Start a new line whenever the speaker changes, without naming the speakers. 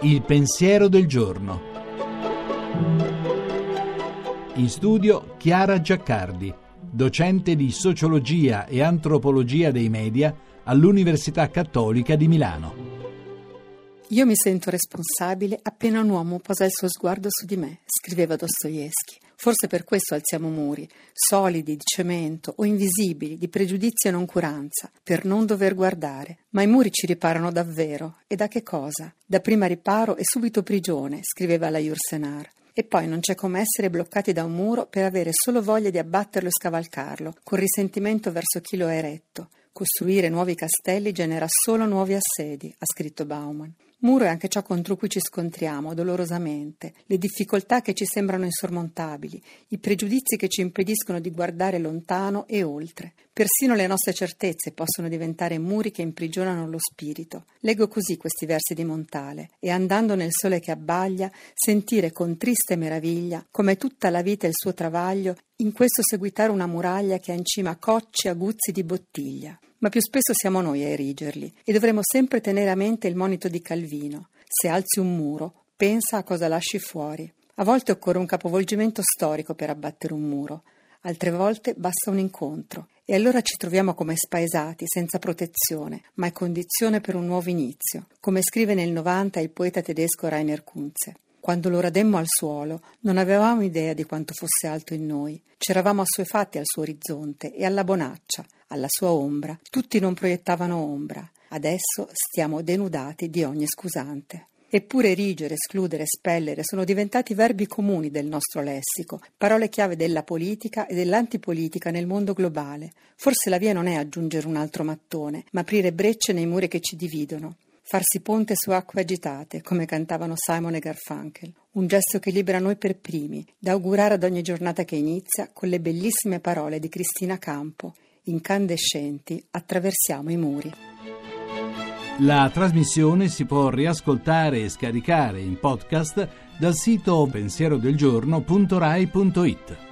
Il pensiero del giorno. In studio Chiara Giaccardi, docente di sociologia e antropologia dei media all'Università Cattolica di Milano.
Io mi sento responsabile appena un uomo posa il suo sguardo su di me, scriveva Dostoevsky. Forse per questo alziamo muri, solidi di cemento o invisibili, di pregiudizio e noncuranza, per non dover guardare. Ma i muri ci riparano davvero. E da che cosa? Da prima riparo e subito prigione, scriveva la Jursenar. E poi non c'è come essere bloccati da un muro per avere solo voglia di abbatterlo e scavalcarlo, con risentimento verso chi lo ha eretto. Costruire nuovi castelli genera solo nuovi assedi, ha scritto Bauman. Muro è anche ciò contro cui ci scontriamo dolorosamente, le difficoltà che ci sembrano insormontabili, i pregiudizi che ci impediscono di guardare lontano e oltre. Persino le nostre certezze possono diventare muri che imprigionano lo spirito. Leggo così questi versi di Montale e andando nel sole che abbaglia, sentire con triste meraviglia come tutta la vita e il suo travaglio in questo seguitare una muraglia che ha in cima cocci aguzzi di bottiglia ma più spesso siamo noi a erigerli e dovremo sempre tenere a mente il monito di Calvino. Se alzi un muro, pensa a cosa lasci fuori. A volte occorre un capovolgimento storico per abbattere un muro, altre volte basta un incontro e allora ci troviamo come spaesati, senza protezione, ma è condizione per un nuovo inizio, come scrive nel 90 il poeta tedesco Rainer Kunze. Quando lo rademmo al suolo, non avevamo idea di quanto fosse alto in noi. C'eravamo assuefatti al suo orizzonte e alla bonaccia, alla sua ombra. Tutti non proiettavano ombra. Adesso stiamo denudati di ogni scusante. Eppure erigere, escludere, espellere sono diventati verbi comuni del nostro lessico, parole chiave della politica e dell'antipolitica nel mondo globale. Forse la via non è aggiungere un altro mattone, ma aprire brecce nei muri che ci dividono farsi ponte su acque agitate, come cantavano Simon e Garfunkel, un gesto che libera noi per primi, da augurare ad ogni giornata che inizia con le bellissime parole di Cristina Campo, incandescenti, attraversiamo i muri.
La trasmissione si può riascoltare e scaricare in podcast dal sito pensierodelgiorno.rai.it.